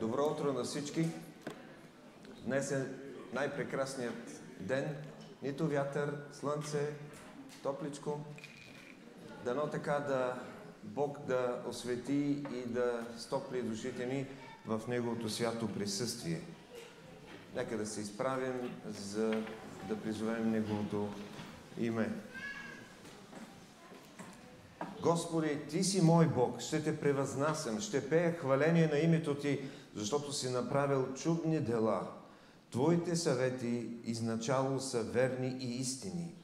Добро утро на всички! Днес е най-прекрасният ден. Нито вятър, слънце, топличко. Дано така да Бог да освети и да стопли душите ни в Неговото свято присъствие. Нека да се изправим, за да призовем Неговото име. Господи, Ти си мой Бог, ще Те превъзнасям, ще пея хваление на името Ти, защото си направил чудни дела. Твоите съвети изначало са верни и истини,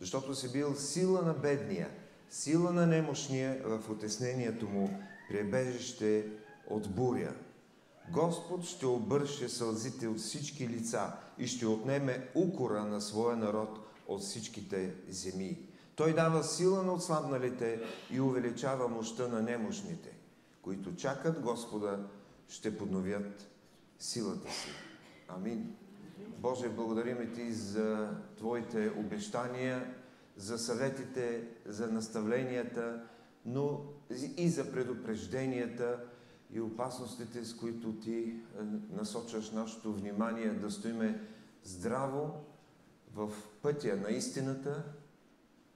защото си бил сила на бедния, сила на немощния в отеснението му, пребежище от буря. Господ ще обърше сълзите от всички лица и ще отнеме укора на своя народ от всичките земи. Той дава сила на отслабналите и увеличава мощта на немощните, които чакат Господа, ще подновят силата си. Амин. Боже, благодарим Ти за Твоите обещания, за съветите, за наставленията, но и за предупрежденията и опасностите, с които Ти е, насочваш нашето внимание да стоиме здраво в пътя на истината,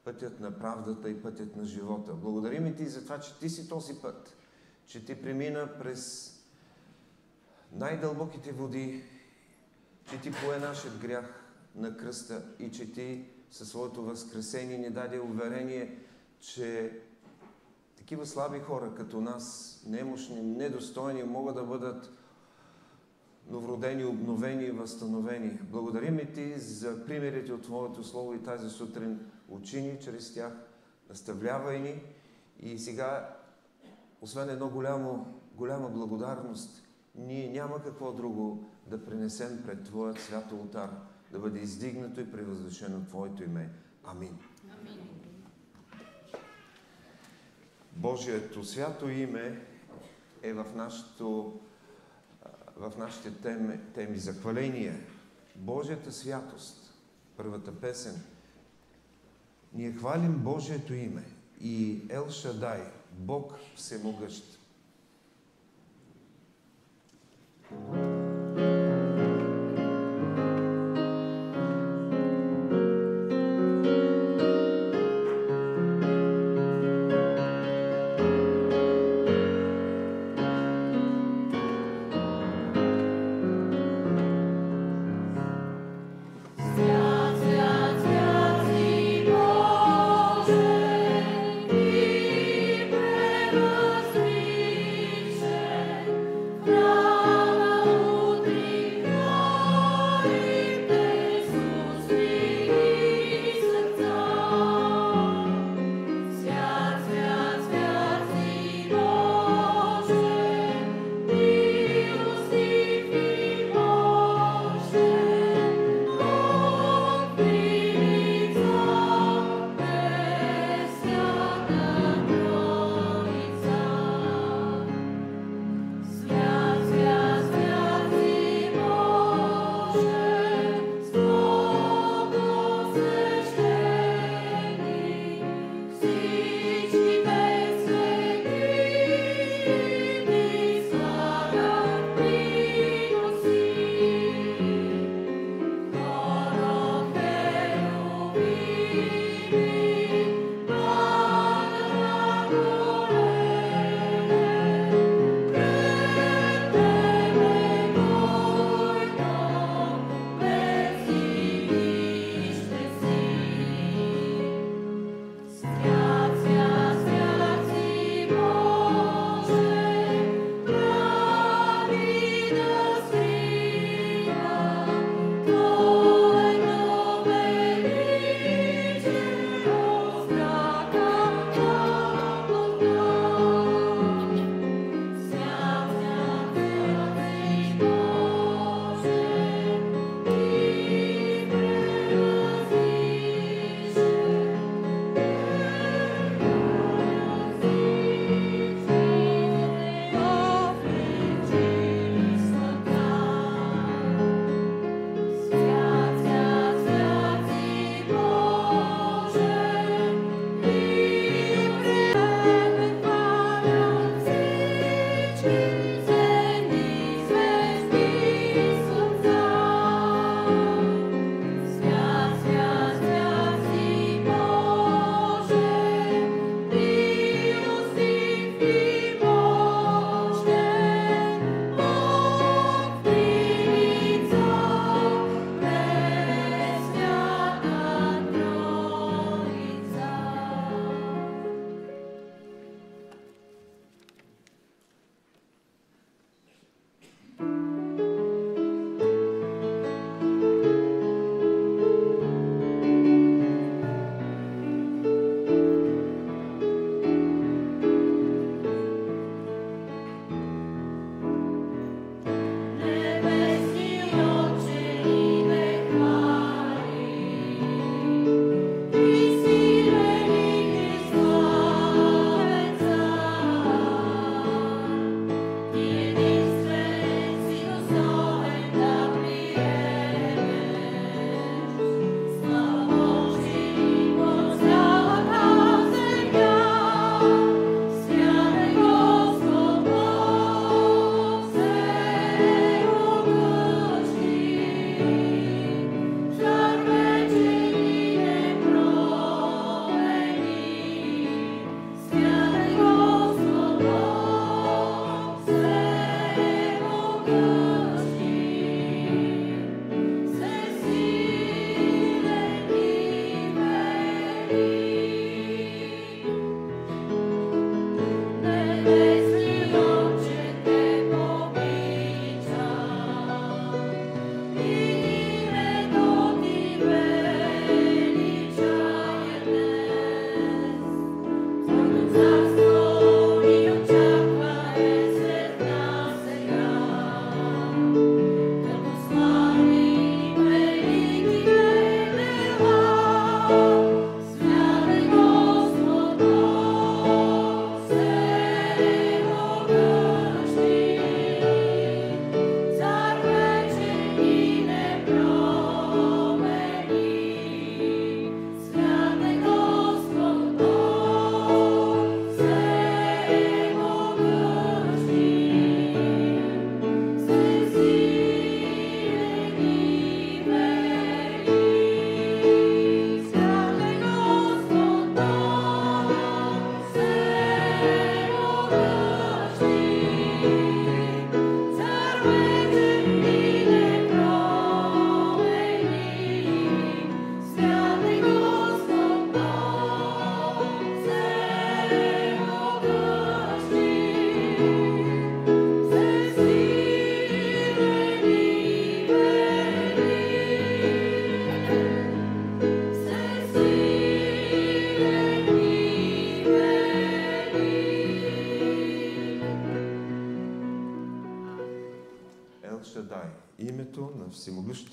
пътят на правдата и пътят на живота. Благодарим Ти за това, че Ти си този път, че Ти премина през най-дълбоките води, че Ти пое нашият грях на кръста и че Ти със своето възкресение ни даде уверение, че такива слаби хора като нас, немощни, недостойни, могат да бъдат новородени, обновени и възстановени. Благодарим и Ти за примерите от Твоето Слово и тази сутрин учини чрез тях, наставлявай ни и сега, освен едно голямо, голяма благодарност, ние няма какво друго да принесем пред Твоят свят ултар, да бъде издигнато и превъзвишено Твоето име. Амин. Амин. Божието свято име е в, нашото, в нашите теми, теми за хваление. Божията святост, първата песен. Ние хвалим Божието име и Ел Шадай, Бог всемогъщ. Thank you.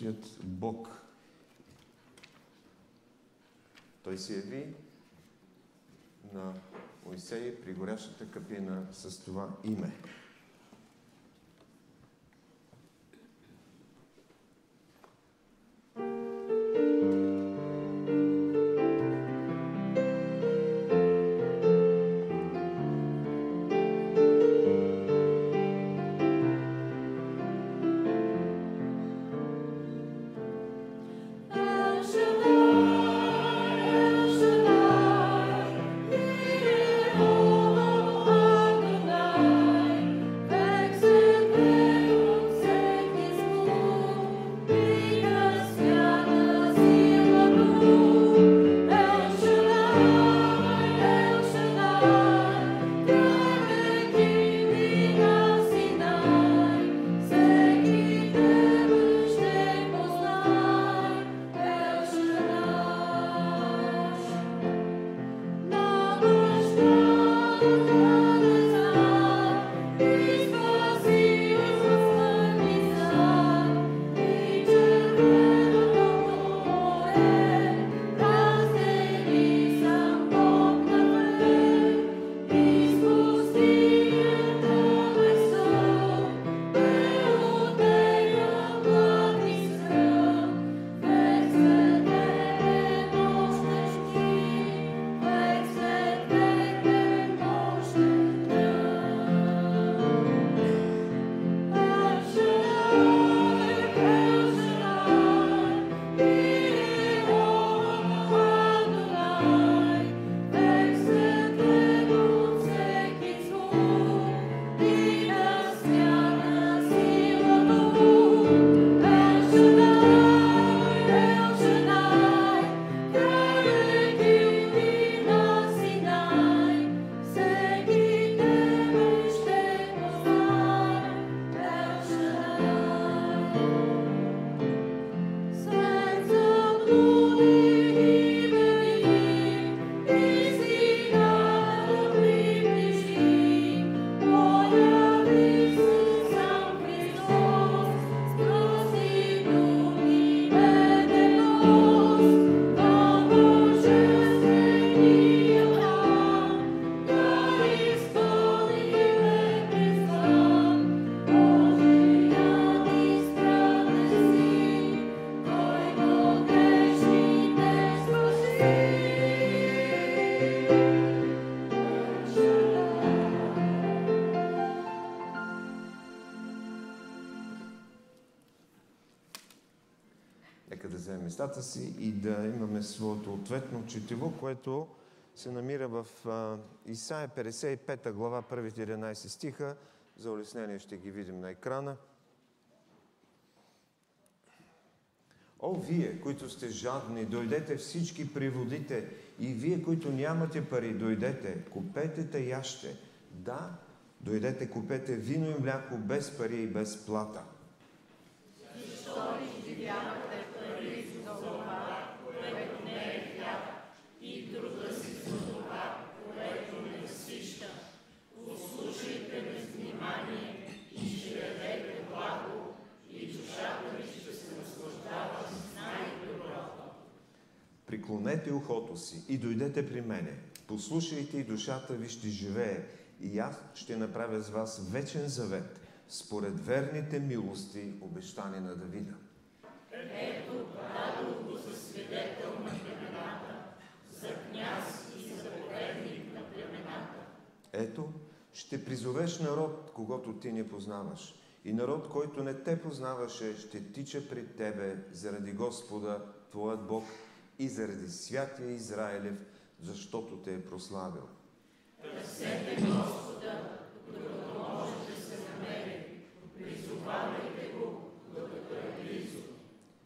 Всемогъщият Бог. Той се яви на Моисей при горящата капина с това име. Местата си и да имаме своето ответно четиво, което се намира в а, Исаия 55 глава, първите 11 стиха. За улеснение ще ги видим на екрана. О, вие, които сте жадни, дойдете всички приводите. И вие, които нямате пари, дойдете, купете та яще. Да, дойдете, купете вино и мляко без пари и без плата. Приклонете ухото си и дойдете при мене. Послушайте и душата ви ще живее. И аз ще направя с вас вечен завет, според верните милости, обещани на Давида. Ето, ще призовеш народ, когато ти не познаваш. И народ, който не те познаваше, ще тича пред тебе заради Господа, твоят Бог, и заради святия Израилев, защото те е прославил.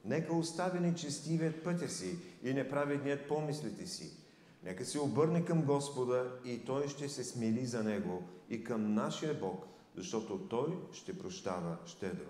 Нека остави нечестивият пътя си и неправедният помислите си. Нека се обърне към Господа и Той ще се смили за него и към нашия Бог, защото Той ще прощава щедро.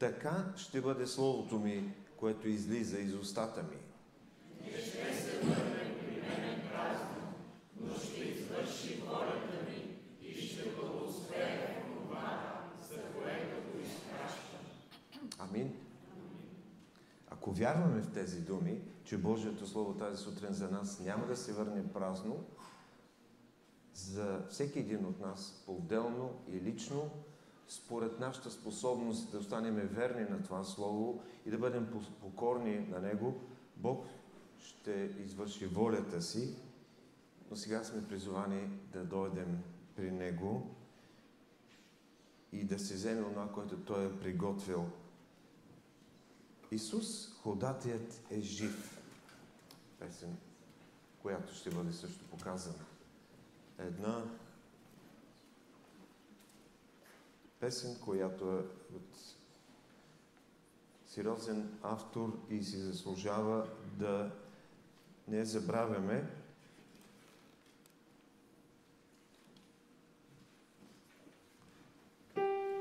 Така ще бъде Словото ми, което излиза из устата ми. Амин. Ако вярваме в тези думи, че Божието Слово тази сутрин за нас няма да се върне празно, за всеки един от нас по-отделно и лично, според нашата способност да останем верни на това Слово и да бъдем покорни на Него, Бог ще извърши волята си, но сега сме призовани да дойдем при Него и да се вземе това, което Той е приготвил. Исус, ходатият е жив. Песен, която ще бъде също показана. Една песен, която е от сериозен автор и си заслужава да не забравяме.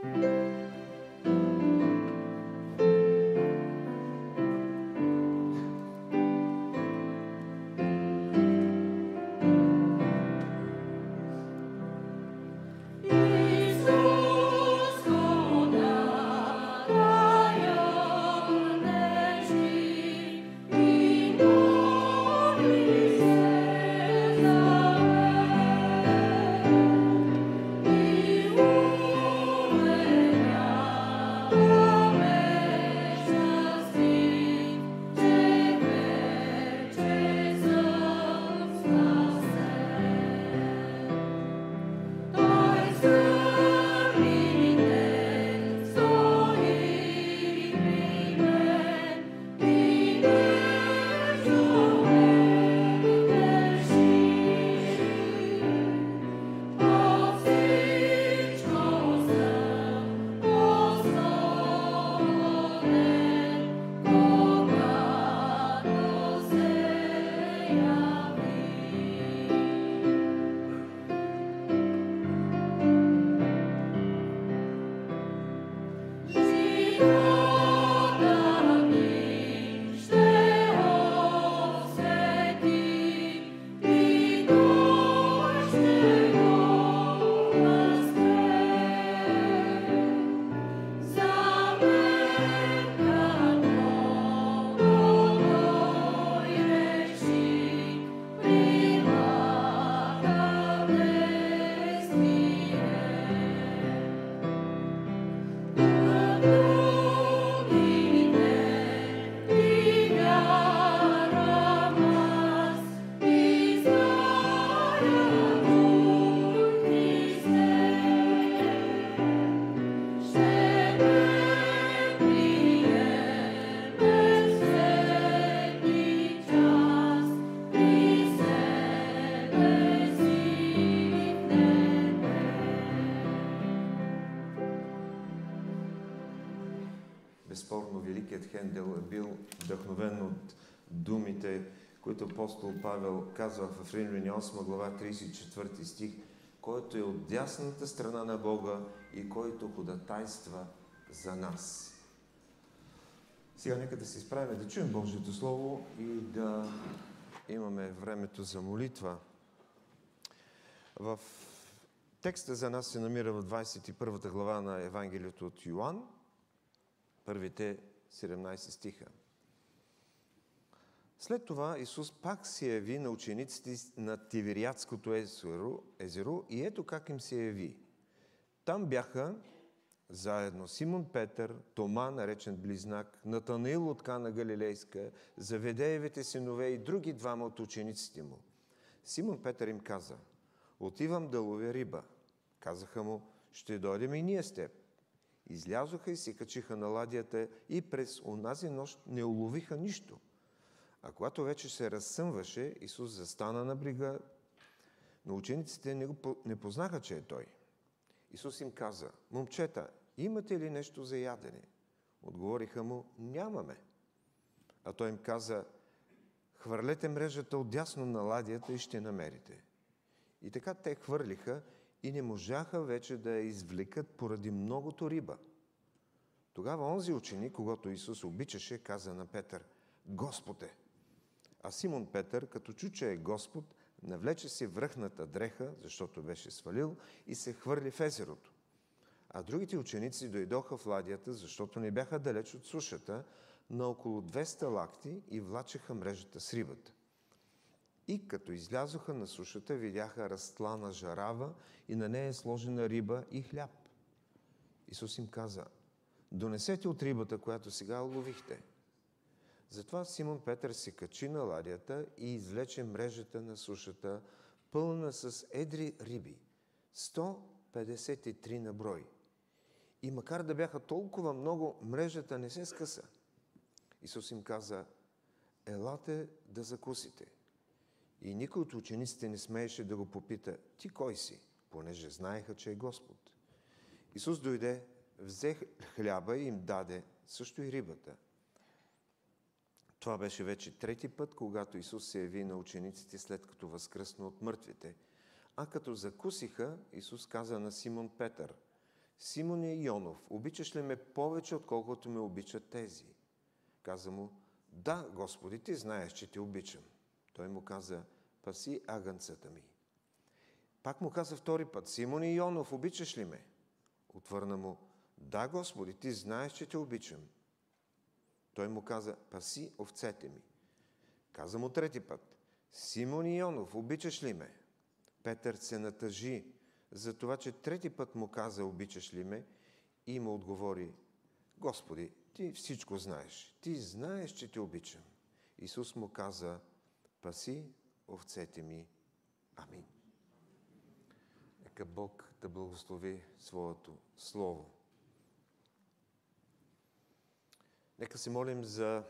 Iisus Хендел е бил вдъхновен от думите, които апостол Павел казва в Римляни 8 глава 34 стих, който е от дясната страна на Бога и който ходатайства за нас. Сега нека да се изправим, да чуем Божието Слово и да имаме времето за молитва. В текста за нас се намира в 21 глава на Евангелието от Йоанн, първите 17 стиха. След това Исус пак се яви на учениците на Тивериадското езеро, езеро и ето как им се яви. Там бяха заедно Симон Петър, Тома, наречен Близнак, Натанаил от Кана Галилейска, Заведеевите синове и други двама от учениците му. Симон Петър им каза, отивам да ловя риба. Казаха му, ще дойдем и ние с теб. Излязоха и се качиха на ладията и през онази нощ не уловиха нищо. А когато вече се разсъмваше, Исус застана на брига, но учениците не, го, не познаха, че е Той. Исус им каза, момчета, имате ли нещо за ядене? Отговориха му, нямаме. А той им каза, хвърлете мрежата отдясно на ладията и ще намерите. И така те хвърлиха и не можаха вече да я извлекат поради многото риба. Тогава онзи ученик, когато Исус обичаше, каза на Петър, Господе! А Симон Петър, като чу, че е Господ, навлече си връхната дреха, защото беше свалил, и се хвърли в езерото. А другите ученици дойдоха в ладията, защото не бяха далеч от сушата, на около 200 лакти и влачеха мрежата с рибата. И като излязоха на сушата, видяха разтлана жарава и на нея е сложена риба и хляб. Исус им каза, донесете от рибата, която сега уловихте. Затова Симон Петър се качи на ладията и извлече мрежата на сушата, пълна с едри риби. 153 на брой. И макар да бяха толкова много, мрежата не се скъса. Исус им каза, елате да закусите. И никой от учениците не смееше да го попита, ти кой си, понеже знаеха, че е Господ. Исус дойде, взе хляба и им даде, също и рибата. Това беше вече трети път, когато Исус се яви на учениците след като възкръсна от мъртвите. А като закусиха, Исус каза на Симон Петър, Симоне Йонов, обичаш ли ме повече, отколкото ме обичат тези? Каза му, да, Господи, ти знаеш, че те обичам. Той му каза, паси агънцата ми. Пак му каза втори път, Симон Йонов, обичаш ли ме? Отвърна му, да, Господи, ти знаеш, че те обичам. Той му каза, паси овцете ми. Каза му трети път, Симон Ионов, обичаш ли ме? Петър се натъжи за това, че трети път му каза, обичаш ли ме? И му отговори, Господи, ти всичко знаеш. Ти знаеш, че те обичам. Исус му каза, паси овцете ми. Амин. Нека Бог да благослови Своето Слово. Нека се молим за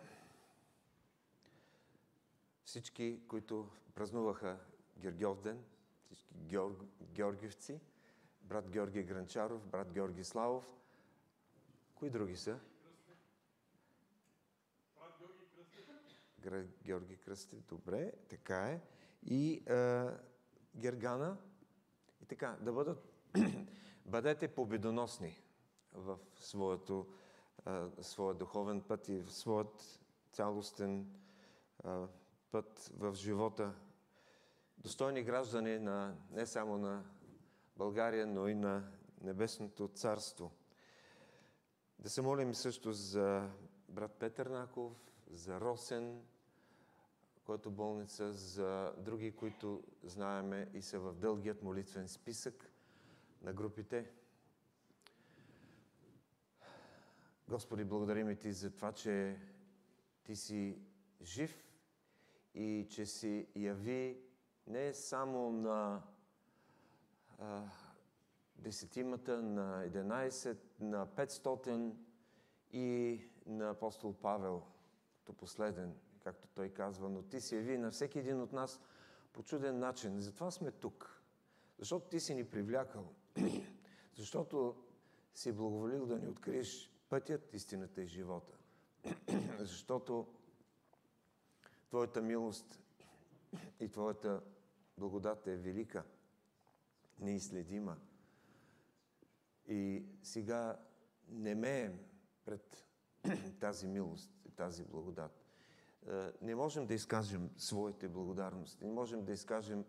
всички, които празнуваха Георгиовден, всички Георг... георгиевци, брат Георги Гранчаров, брат Георги Славов. Кои други са? Георги Кръстев, добре, така е. И е, Гергана. И така, да бъдат, бъдете победоносни в своето, е, своя духовен път и в своят цялостен е, път в живота. Достойни граждани на, не само на България, но и на Небесното царство. Да се молим също за брат Петър Наков, за Росен, който болница, за други, които знаеме и са в дългият молитвен списък на групите. Господи, благодарим Ти за това, че Ти си жив и че си яви не само на а, десетимата, на 11, на 500 и на апостол Павел, като последен, както той казва, но ти си яви на всеки един от нас по чуден начин. Затова сме тук. Защото ти си ни привлякал. Защото си благоволил да ни откриеш пътят, истината и живота. Защото Твоята милост и Твоята благодат е велика, неизследима. И сега не меем пред тази милост тази благодат. Е, Не можем да изкажем своите благодарности, не можем да изкажем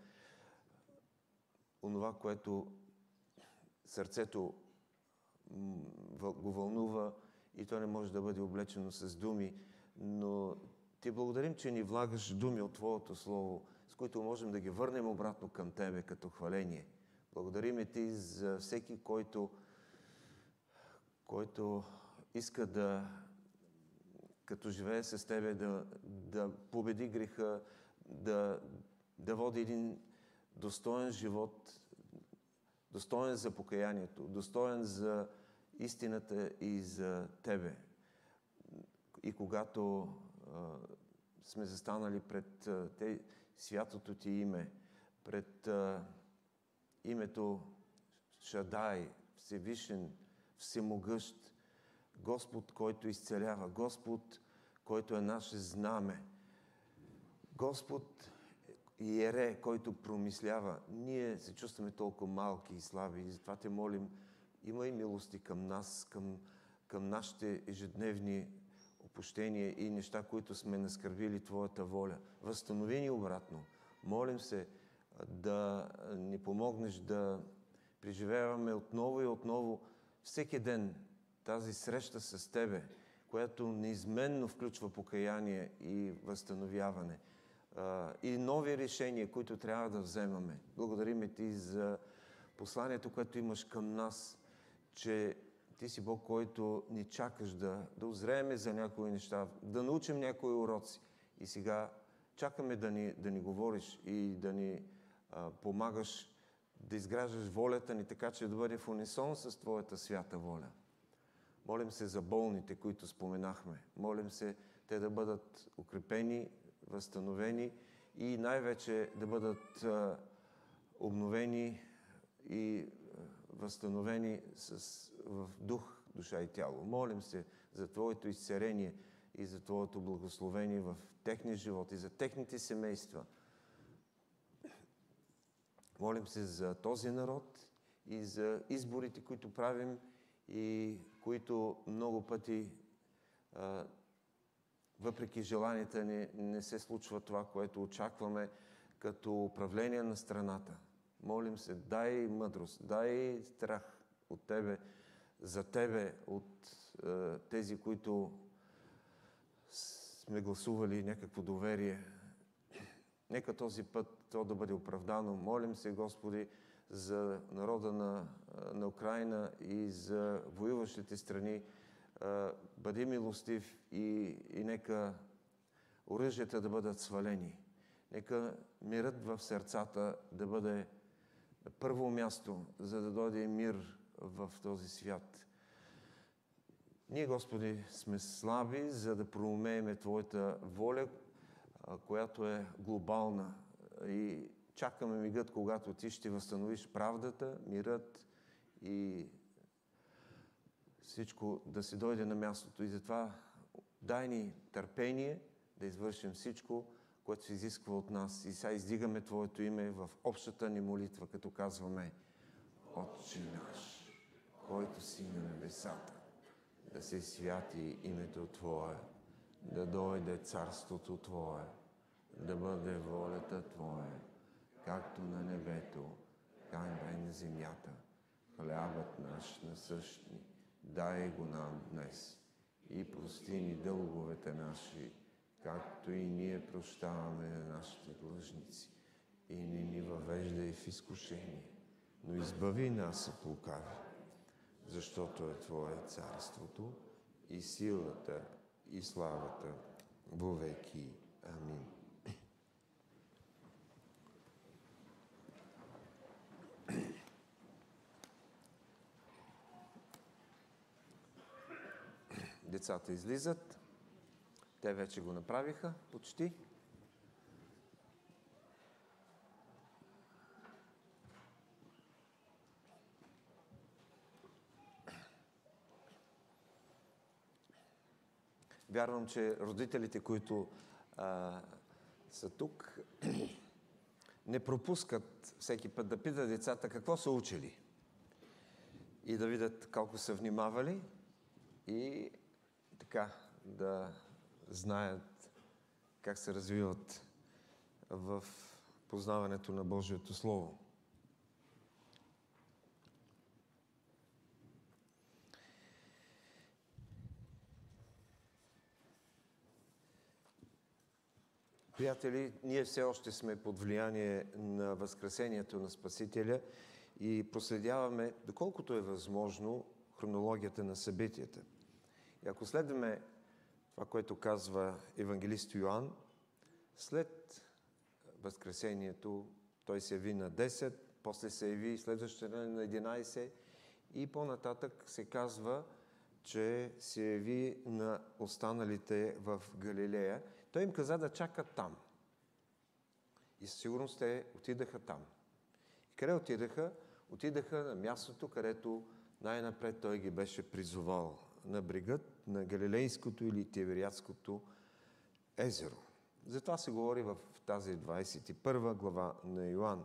онова, което сърцето го вълнува и то не може да бъде облечено с думи, но ти благодарим, че ни влагаш думи от Твоето Слово, с които можем да ги върнем обратно към Тебе като хваление. Благодарим и Ти за всеки, който, който иска да, като живее с Тебе, да, да победи греха, да, да води един достоен живот, достоен за покаянието, достоен за истината и за Тебе. И когато а, сме застанали пред а, те, святото Ти име, пред а, името Шадай, Всевишен, Всемогъщ, Господ, който изцелява, Господ, който е наше знаме, Господ Иере, който промислява. Ние се чувстваме толкова малки и слаби и затова те молим, имай милости към нас, към, към нашите ежедневни опущения и неща, които сме наскърбили Твоята воля. Възстанови ни обратно. Молим се да ни помогнеш да преживяваме отново и отново всеки ден тази среща с Тебе, която неизменно включва покаяние и възстановяване и нови решения, които трябва да вземаме. Благодариме Ти за посланието, което имаш към нас, че Ти си Бог, който ни чакаш да, да озрееме за някои неща, да научим някои уроци. И сега чакаме да ни, да ни говориш и да ни а, помагаш да изграждаш волята ни така, че да бъде в унисон с Твоята свята воля. Молим се за болните, които споменахме. Молим се те да бъдат укрепени, възстановени и най-вече да бъдат а, обновени и възстановени с, в дух, душа и тяло. Молим се за Твоето изцерение и за Твоето благословение в техния живот и за техните семейства. Молим се за този народ и за изборите, които правим и които много пъти въпреки желанията ни, не се случва това, което очакваме като управление на страната. Молим се, дай мъдрост, дай страх от Тебе, за Тебе, от тези, които сме гласували някакво доверие. Нека този път то да бъде оправдано. Молим се, Господи, за народа на, на Украина и за воюващите страни, бъди милостив и, и нека оръжията да бъдат свалени. Нека мирът в сърцата да бъде първо място, за да дойде мир в този свят. Ние, Господи, сме слаби, за да проумееме Твоята воля, която е глобална. И чакаме мигът, когато Ти ще възстановиш правдата, мирът и всичко да се дойде на мястото. И затова дай ни търпение да извършим всичко, което се изисква от нас. И сега издигаме Твоето име в общата ни молитва, като казваме Отче наш, който си на небесата, да се святи името Твое, да дойде царството Твое, да бъде волята Твоя, както на небето, така и на земята. Хлябът наш насъщни, дай го нам днес и прости ни дълговете наши, както и ние прощаваме на нашите длъжници. И не ни въвеждай в изкушение, но избави нас от лукави, защото е Твое царството и силата и славата вовеки. Амин. Децата излизат. Те вече го направиха почти. Вярвам, че родителите, които а, са тук, не пропускат всеки път да питат децата какво са учили и да видят колко са внимавали и така да знаят как се развиват в познаването на Божието Слово. Приятели, ние все още сме под влияние на Възкресението на Спасителя и проследяваме, доколкото е възможно, хронологията на събитията. И ако следваме това, което казва евангелист Йоанн, след Възкресението той се яви на 10, после се яви следващия ден на 11 и по-нататък се казва, че се яви на останалите в Галилея. Той им каза да чакат там. И със сигурност те отидаха там. И къде отидаха? Отидаха на мястото, където най-напред той ги беше призовал. На брегът на Галилейското или Тивериатското езеро. Затова се говори в тази 21 глава на Йоанн.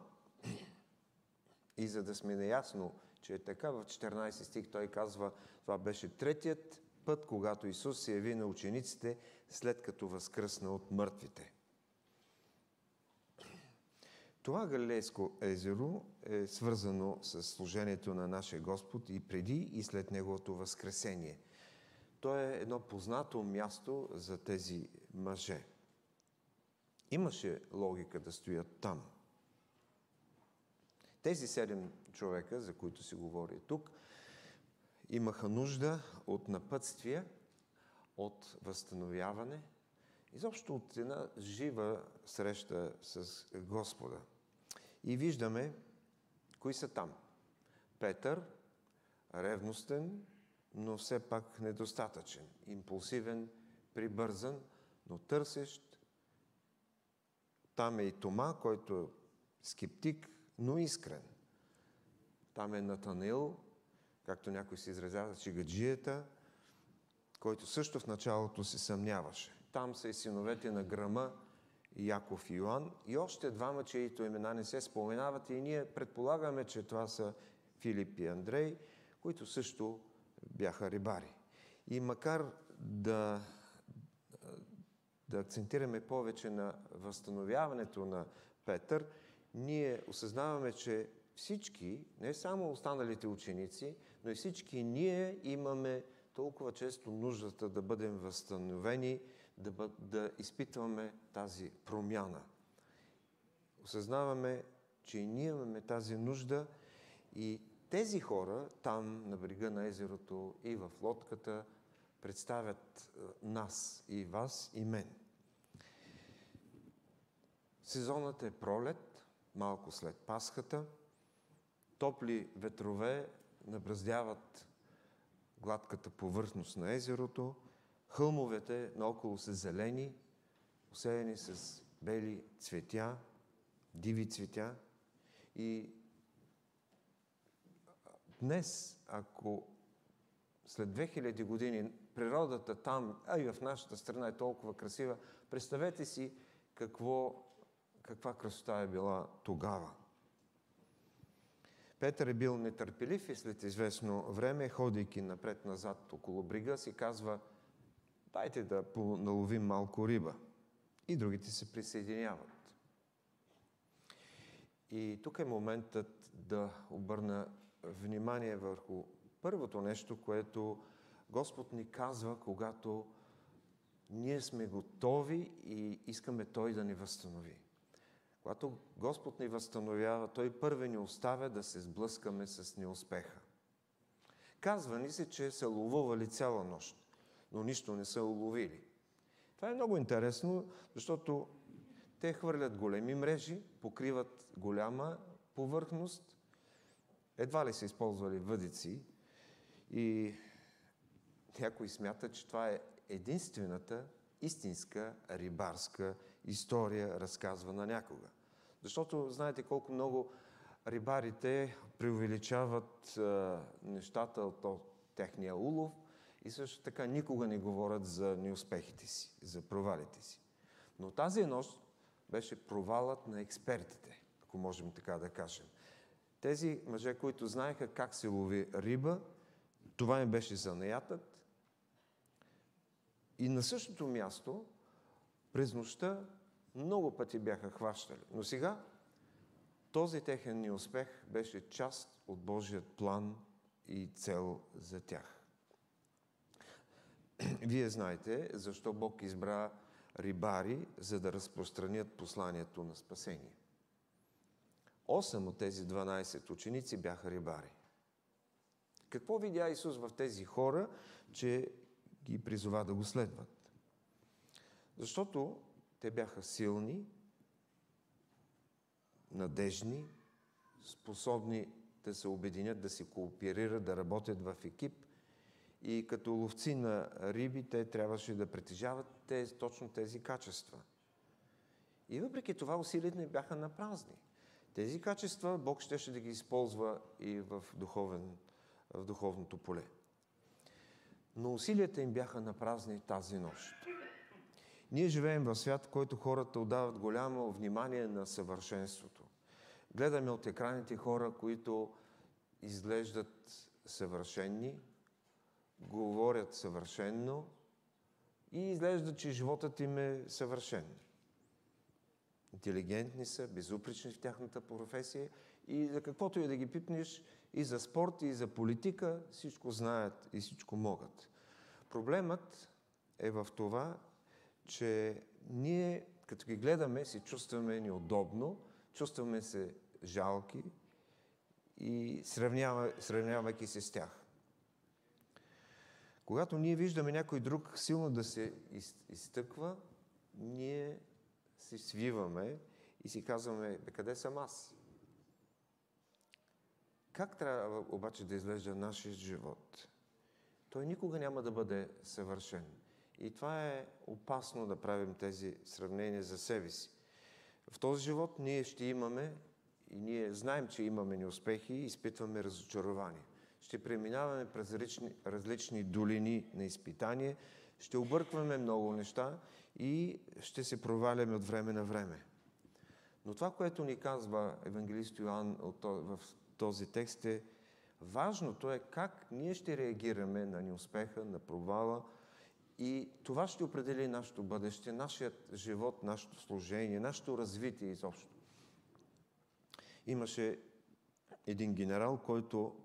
И за да сме наясно, че е така, в 14 стих той казва, това беше третият път, когато Исус се яви на учениците, след като възкръсна от мъртвите. Това Галилейско езеро е свързано с служението на нашия Господ и преди и след Неговото възкресение. То е едно познато място за тези мъже. Имаше логика да стоят там. Тези седем човека, за които се говори тук, имаха нужда от напътствие, от възстановяване, изобщо от една жива среща с Господа. И виждаме кои са там. Петър, ревностен, но все пак недостатъчен, импулсивен, прибързан, но търсещ. Там е и Тома, който е скептик, но искрен. Там е Натанил, както някой се изразява, чигаджията, който също в началото се съмняваше. Там са и синовете на Грама, Яков и Йоан, и още двама, чието имена не се споменават, и ние предполагаме, че това са Филип и Андрей, които също бяха рибари. И макар да, да акцентираме повече на възстановяването на Петър, ние осъзнаваме, че всички, не само останалите ученици, но и всички ние имаме толкова често нуждата да бъдем възстановени, да, бъ, да изпитваме тази промяна. Осъзнаваме, че и ние имаме тази нужда и тези хора там на брега на езерото и в лодката представят нас и вас и мен. Сезонът е пролет, малко след Пасхата. Топли ветрове набраздяват гладката повърхност на езерото. Хълмовете наоколо са зелени, усеяни с бели цветя, диви цветя. И днес, ако след 2000 години природата там, а и в нашата страна е толкова красива, представете си какво, каква красота е била тогава. Петър е бил нетърпелив и след известно време, ходейки напред-назад около брига, си казва, дайте да наловим малко риба. И другите се присъединяват. И тук е моментът да обърна внимание върху първото нещо, което Господ ни казва, когато ние сме готови и искаме Той да ни възстанови. Когато Господ ни възстановява, Той първи ни оставя да се сблъскаме с неуспеха. Казва ни се, че са ловували цяла нощ, но нищо не са уловили. Това е много интересно, защото те хвърлят големи мрежи, покриват голяма повърхност, едва ли са използвали въдици и някой смята, че това е единствената истинска рибарска история, разказвана някога. Защото знаете колко много рибарите преувеличават а, нещата от, от техния улов и също така никога не говорят за неуспехите си, за провалите си. Но тази нощ беше провалът на експертите, ако можем така да кажем. Тези мъже, които знаеха как се лови риба, това им беше занаятът. И на същото място, през нощта, много пъти бяха хващали. Но сега този техен неуспех беше част от Божият план и цел за тях. Вие знаете защо Бог избра рибари, за да разпространят посланието на спасение. Осем от тези 12 ученици бяха рибари. Какво видя Исус в тези хора, че ги призова да го следват? Защото те бяха силни, надежни, способни да се обединят, да се кооперират, да работят в екип И като ловци на риби, те трябваше да притежават тези, точно тези качества. И въпреки това усилията не бяха на празни. Тези качества Бог щеше да ги използва и в, духовен, в духовното поле. Но усилията им бяха на празни тази нощ. Ние живеем в свят, в който хората отдават голямо внимание на съвършенството. Гледаме от екраните хора, които изглеждат съвършенни, говорят съвършенно и изглежда, че животът им е съвършен. Интелигентни са, безупречни в тяхната професия и за каквото и да ги пипнеш, и за спорт, и за политика, всичко знаят и всичко могат. Проблемът е в това, че ние, като ги гледаме, се чувстваме неудобно, чувстваме се жалки и сравнява, сравнявайки се с тях. Когато ние виждаме някой друг силно да се из, изтъква, ние се свиваме и си казваме, бе, къде съм аз? Как трябва обаче да изглежда нашия живот? Той никога няма да бъде съвършен. И това е опасно да правим тези сравнения за себе си. В този живот ние ще имаме и ние знаем, че имаме неуспехи и изпитваме разочарование. Ще преминаваме през различни, различни долини на изпитание, ще объркваме много неща и ще се проваляме от време на време. Но това, което ни казва евангелист Йоанн в този текст е важното е как ние ще реагираме на неуспеха, на провала и това ще определи нашето бъдеще, нашият живот, нашето служение, нашето развитие изобщо. Имаше един генерал, който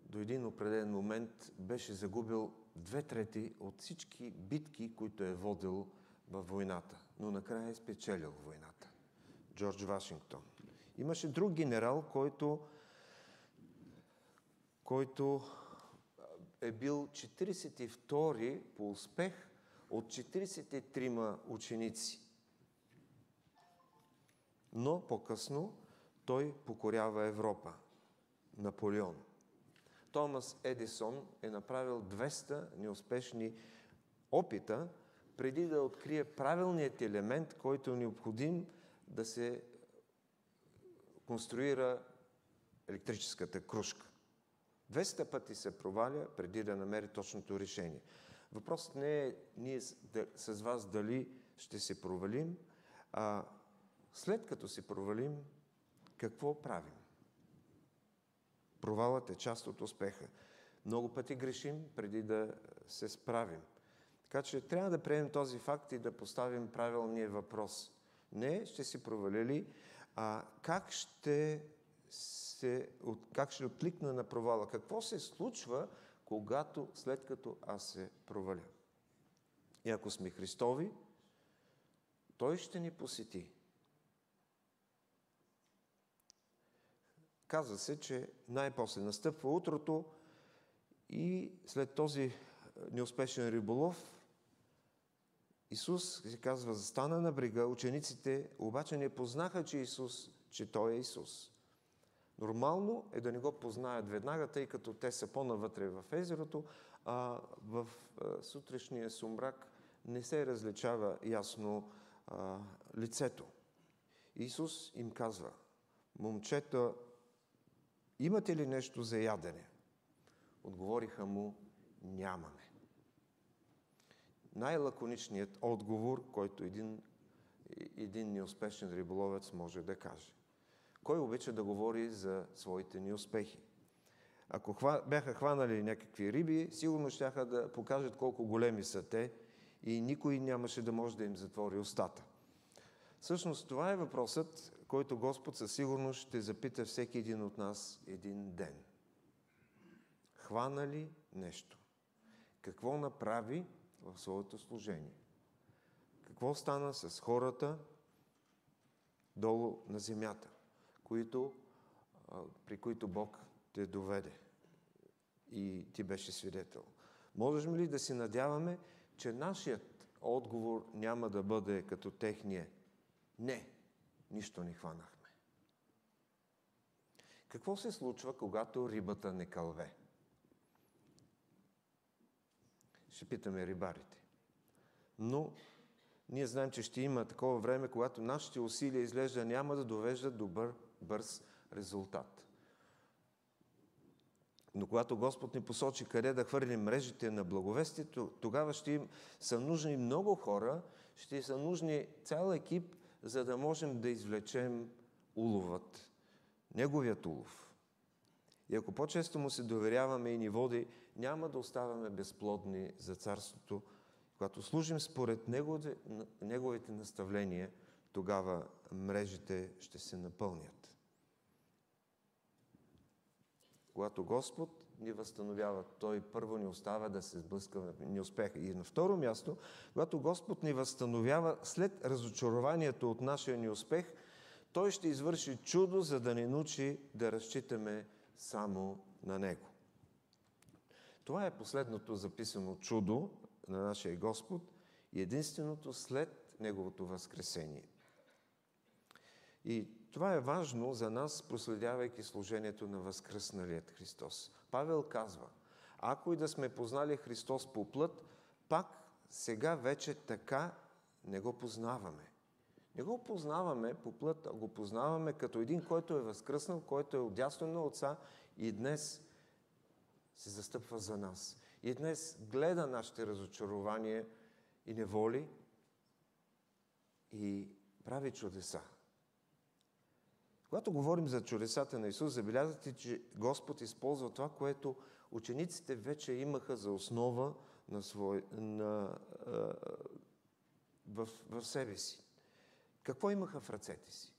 до един определен момент беше загубил две трети от всички битки, които е водил във войната, но накрая е спечелил войната. Джордж Вашингтон. Имаше друг генерал, който, който е бил 42-ри по успех от 43 ученици. Но по-късно той покорява Европа. Наполеон. Томас Едисон е направил 200 неуспешни опита, преди да открие правилният елемент, който е необходим да се конструира електрическата кружка. 200 пъти се проваля преди да намери точното решение. Въпросът не е ние с вас дали ще се провалим, а след като се провалим, какво правим? Провалът е част от успеха. Много пъти грешим преди да се справим. Така че трябва да приемем този факт и да поставим правилния въпрос. Не ще си провалили, а как ще, се, как ще откликна на провала? Какво се случва, когато, след като аз се проваля? И ако сме Христови, Той ще ни посети. Казва се, че най-после настъпва утрото и след този неуспешен риболов Исус, се казва, застана на брега, учениците обаче не познаха, че Исус, че Той е Исус. Нормално е да не го познаят веднага, тъй като те са по-навътре в езерото, а в сутрешния сумрак не се различава ясно а, лицето. Исус им казва, момчета, имате ли нещо за ядене? Отговориха му, нямаме най-лаконичният отговор, който един, един неуспешен риболовец може да каже. Кой обича да говори за своите неуспехи? Ако хва, бяха хванали някакви риби, сигурно ще да покажат колко големи са те и никой нямаше да може да им затвори устата. Всъщност това е въпросът, който Господ със сигурност ще запита всеки един от нас един ден. Хвана ли нещо? Какво направи в своето служение. Какво стана с хората долу на земята, които, при които Бог те доведе и ти беше свидетел? Можем ли да си надяваме, че нашият отговор няма да бъде като техния? Не, нищо не хванахме. Какво се случва, когато рибата не кълве? Ще питаме рибарите. Но ние знаем, че ще има такова време, когато нашите усилия изглежда няма да довеждат добър, бърз резултат. Но когато Господ ни посочи къде да хвърлим мрежите на благовестието, тогава ще им са нужни много хора, ще са нужни цял екип, за да можем да извлечем уловът, неговият улов. И ако по-често му се доверяваме и ни води, няма да оставаме безплодни за Царството. Когато служим според неговите, неговите наставления, тогава мрежите ще се напълнят. Когато Господ ни възстановява, Той първо ни остава да се сблъскаме неуспеха. И на второ място, когато Господ ни възстановява след разочарованието от нашия неуспех, Той ще извърши чудо, за да ни научи да разчитаме само на Него. Това е последното записано чудо на нашия Господ и единственото след Неговото възкресение. И това е важно за нас, проследявайки служението на възкръсналият Христос. Павел казва, ако и да сме познали Христос по плът, пак сега вече така не го познаваме. Не го познаваме по плът, а го познаваме като един, който е възкръснал, който е отясно на Отца и днес се застъпва за нас. И днес гледа нашите разочарования и неволи и прави чудеса. Когато говорим за чудесата на Исус, забелязвате, че Господ използва това, което учениците вече имаха за основа на свой, на, а, в, в себе си. Какво имаха в ръцете си?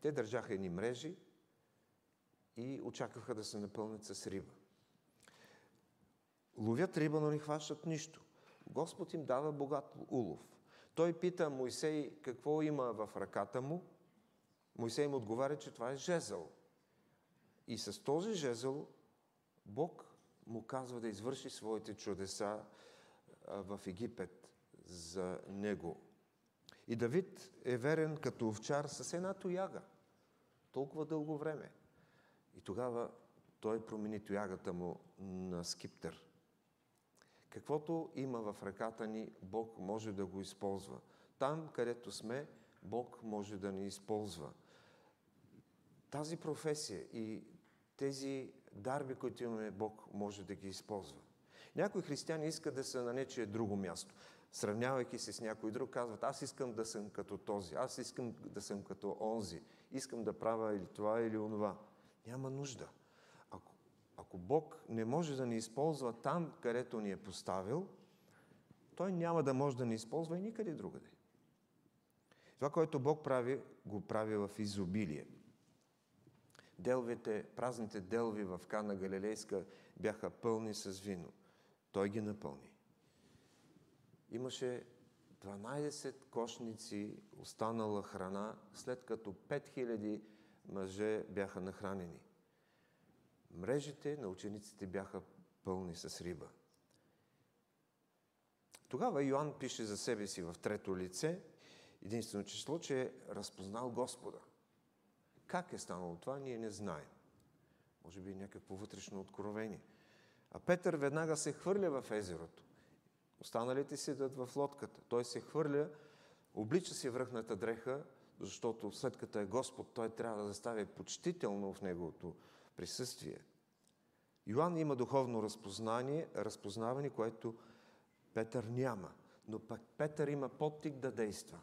Те държаха едни мрежи и очакваха да се напълнят с риба. Ловят риба, но не хващат нищо. Господ им дава богат улов. Той пита Моисей какво има в ръката му. Моисей му отговаря, че това е жезъл. И с този жезъл Бог му казва да извърши своите чудеса в Египет за него. И Давид е верен като овчар с една тояга. Толкова дълго време. И тогава той промени тоягата му на скиптер. Каквото има в ръката ни, Бог може да го използва. Там, където сме, Бог може да ни използва. Тази професия и тези дарби, които имаме, Бог може да ги използва. Някои християни искат да са на нечие друго място. Сравнявайки се с някой друг, казват, аз искам да съм като този, аз искам да съм като онзи, искам да правя или това, или онова. Няма нужда. Ако, ако Бог не може да ни използва там, където ни е поставил, Той няма да може да ни използва и никъде другаде. Това, което Бог прави, го прави в изобилие. Делвите, празните делви в Кана Галилейска бяха пълни с вино. Той ги напълни. Имаше 12 кошници останала храна, след като 5000 мъже бяха нахранени. Мрежите на учениците бяха пълни с риба. Тогава Йоанн пише за себе си в трето лице, единствено число, че е разпознал Господа. Как е станало това, ние не знаем. Може би някакво вътрешно откровение. А Петър веднага се хвърля в езерото. Останалите седат в лодката. Той се хвърля, облича си връхната дреха, защото след като е Господ, той трябва да застави почтително в неговото присъствие. Йоанн има духовно разпознание, разпознаване, което Петър няма. Но пък Петър има подтик да действа.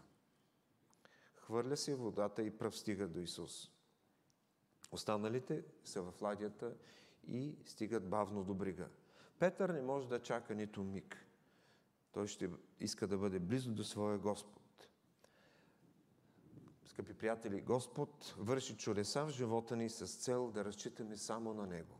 Хвърля се водата и пръв стига до Исус. Останалите са в ладията и стигат бавно до брига. Петър не може да чака нито миг. Той ще иска да бъде близо до своя Господ. Скъпи приятели, Господ върши чудеса в живота ни с цел да разчитаме само на Него.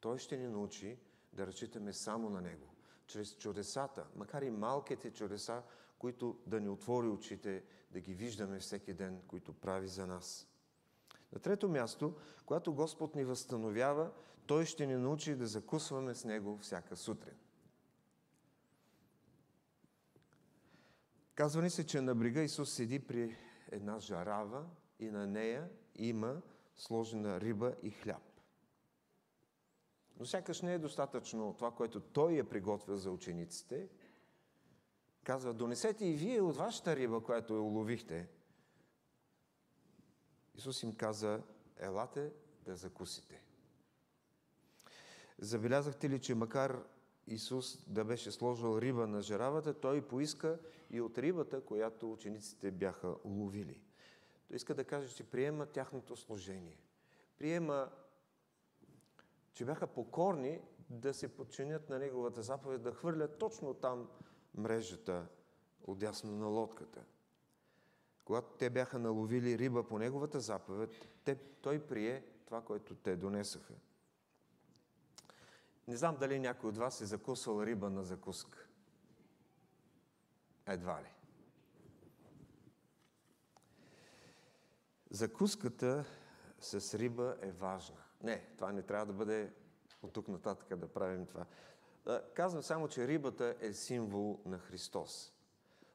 Той ще ни научи да разчитаме само на Него. Чрез чудесата, макар и малките чудеса, които да ни отвори очите, да ги виждаме всеки ден, които прави за нас. На трето място, когато Господ ни възстановява, Той ще ни научи да закусваме с Него всяка сутрин. Казва ни се, че на брига Исус седи при една жарава и на нея има сложена риба и хляб. Но сякаш не е достатъчно това, което той е приготвил за учениците. Казва, донесете и вие от вашата риба, която я уловихте. Исус им каза, елате да закусите. Забелязахте ли, че макар Исус да беше сложил риба на жаравата, той поиска и от рибата, която учениците бяха уловили. Той иска да каже, че приема тяхното служение. Приема, че бяха покорни да се подчинят на Неговата заповед, да хвърлят точно там мрежата отясно на лодката. Когато те бяха наловили риба по Неговата заповед, те, той прие това, което те донесаха. Не знам дали някой от вас е закусал риба на закуска. Едва ли. Закуската с риба е важна. Не, това не трябва да бъде от тук нататък да правим това. Казвам само, че рибата е символ на Христос.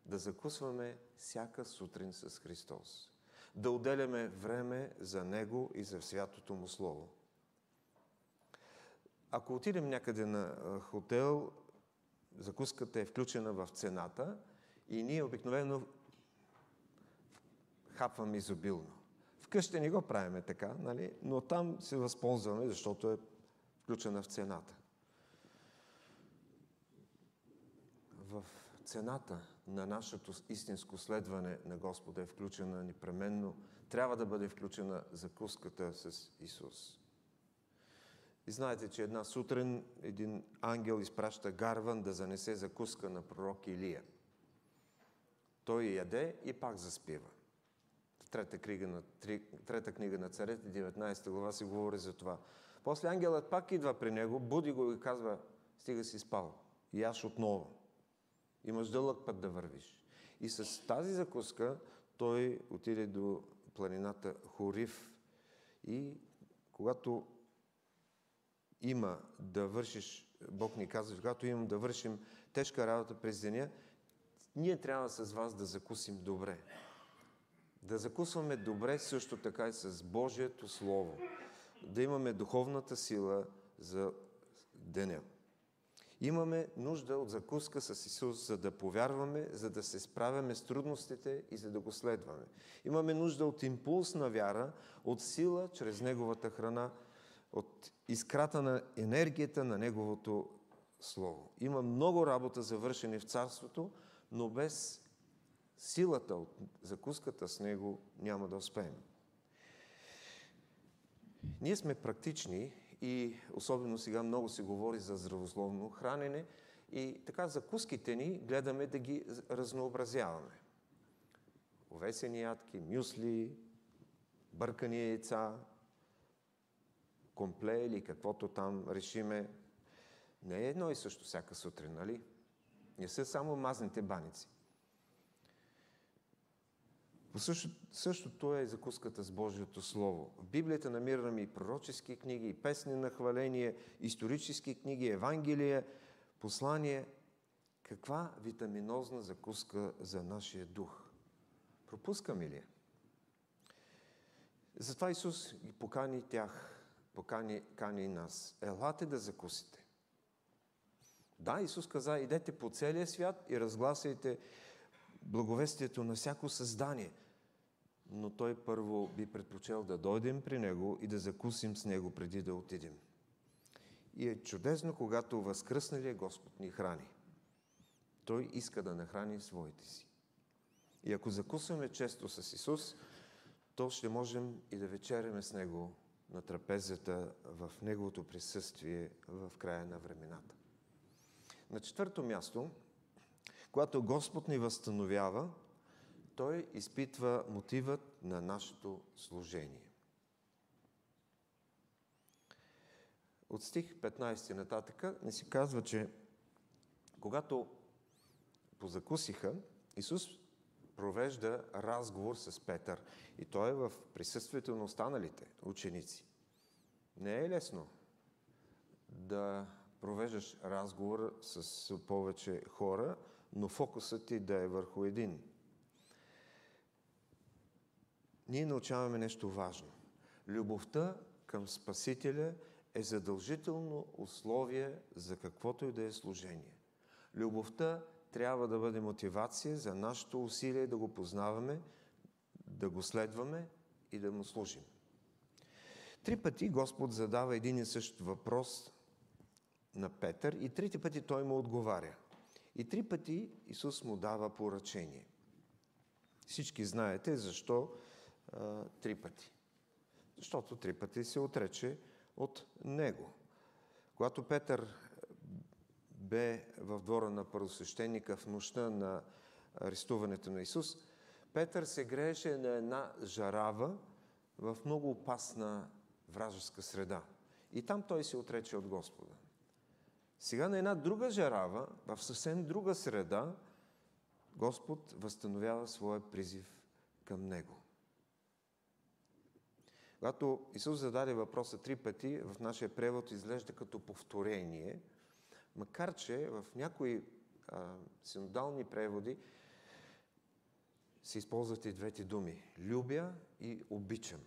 Да закусваме всяка сутрин с Христос. Да отделяме време за Него и за святото Му Слово. Ако отидем някъде на хотел, закуската е включена в цената и ние обикновено хапваме изобилно. Вкъщи не го правиме така, нали? но там се възползваме, защото е включена в цената. В цената на нашето истинско следване на Господа е включена непременно, трябва да бъде включена закуската с Исус. И знаете, че една сутрин един ангел изпраща гарван да занесе закуска на пророк Илия. Той яде и пак заспива. В трета книга на, трета книга на царете, 19 глава, се говори за това. После ангелът пак идва при него, буди го и казва, стига си спал, яш отново. Имаш дълъг път да вървиш. И с тази закуска той отиде до планината Хорив и когато има да вършиш, Бог ни казва, когато имам да вършим тежка работа през деня, ние трябва с вас да закусим добре. Да закусваме добре също така и с Божието Слово. Да имаме духовната сила за деня. Имаме нужда от закуска с Исус, за да повярваме, за да се справяме с трудностите и за да го следваме. Имаме нужда от импулс на вяра, от сила чрез Неговата храна, от изкрата на енергията на Неговото Слово. Има много работа за вършене в Царството, но без силата от закуската с Него няма да успеем. Ние сме практични и особено сега много се говори за здравословно хранене и така закуските ни гледаме да ги разнообразяваме. Овесени ядки, мюсли, бъркани яйца, компле или каквото там решиме. Не е едно и също всяка сутрин, нали? Не са само мазните баници. Също, същото е закуската с Божието Слово. В Библията намираме и пророчески книги, и песни на хваление, исторически книги, евангелия, послание. Каква витаминозна закуска за нашия дух? Пропускаме ли? Затова Исус ги покани тях, покани кани и нас. Елате да закусите. Да, Исус каза, идете по целия свят и разгласяйте благовестието на всяко създание. Но той първо би предпочел да дойдем при него и да закусим с него преди да отидем. И е чудесно, когато възкръсналия Господ ни храни. Той иска да нахрани своите си. И ако закусваме често с Исус, то ще можем и да вечеряме с Него на трапезата в Неговото присъствие в края на времената. На четвърто място, когато Господ ни възстановява, Той изпитва мотивът на нашето служение. От стих 15 нататъка не си казва, че когато позакусиха, Исус провежда разговор с Петър. И той е в присъствието на останалите ученици. Не е лесно да провеждаш разговор с повече хора, но фокусът ти да е върху един. Ние научаваме нещо важно. Любовта към Спасителя е задължително условие за каквото и да е служение. Любовта трябва да бъде мотивация за нашето усилие да го познаваме, да го следваме и да му служим. Три пъти Господ задава един и същ въпрос на Петър и трите пъти той му отговаря. И три пъти Исус му дава поръчение. Всички знаете защо а, три пъти. Защото три пъти се отрече от него. Когато Петър бе в двора на първосвещеника в нощта на арестуването на Исус, Петър се грееше на една жарава в много опасна вражеска среда. И там той се отрече от Господа. Сега на една друга жарава, в съвсем друга среда, Господ възстановява своя призив към него. Когато Исус зададе въпроса три пъти, в нашия превод изглежда като повторение, макар че в някои а, синодални преводи се използват и двете думи – любя и обичам.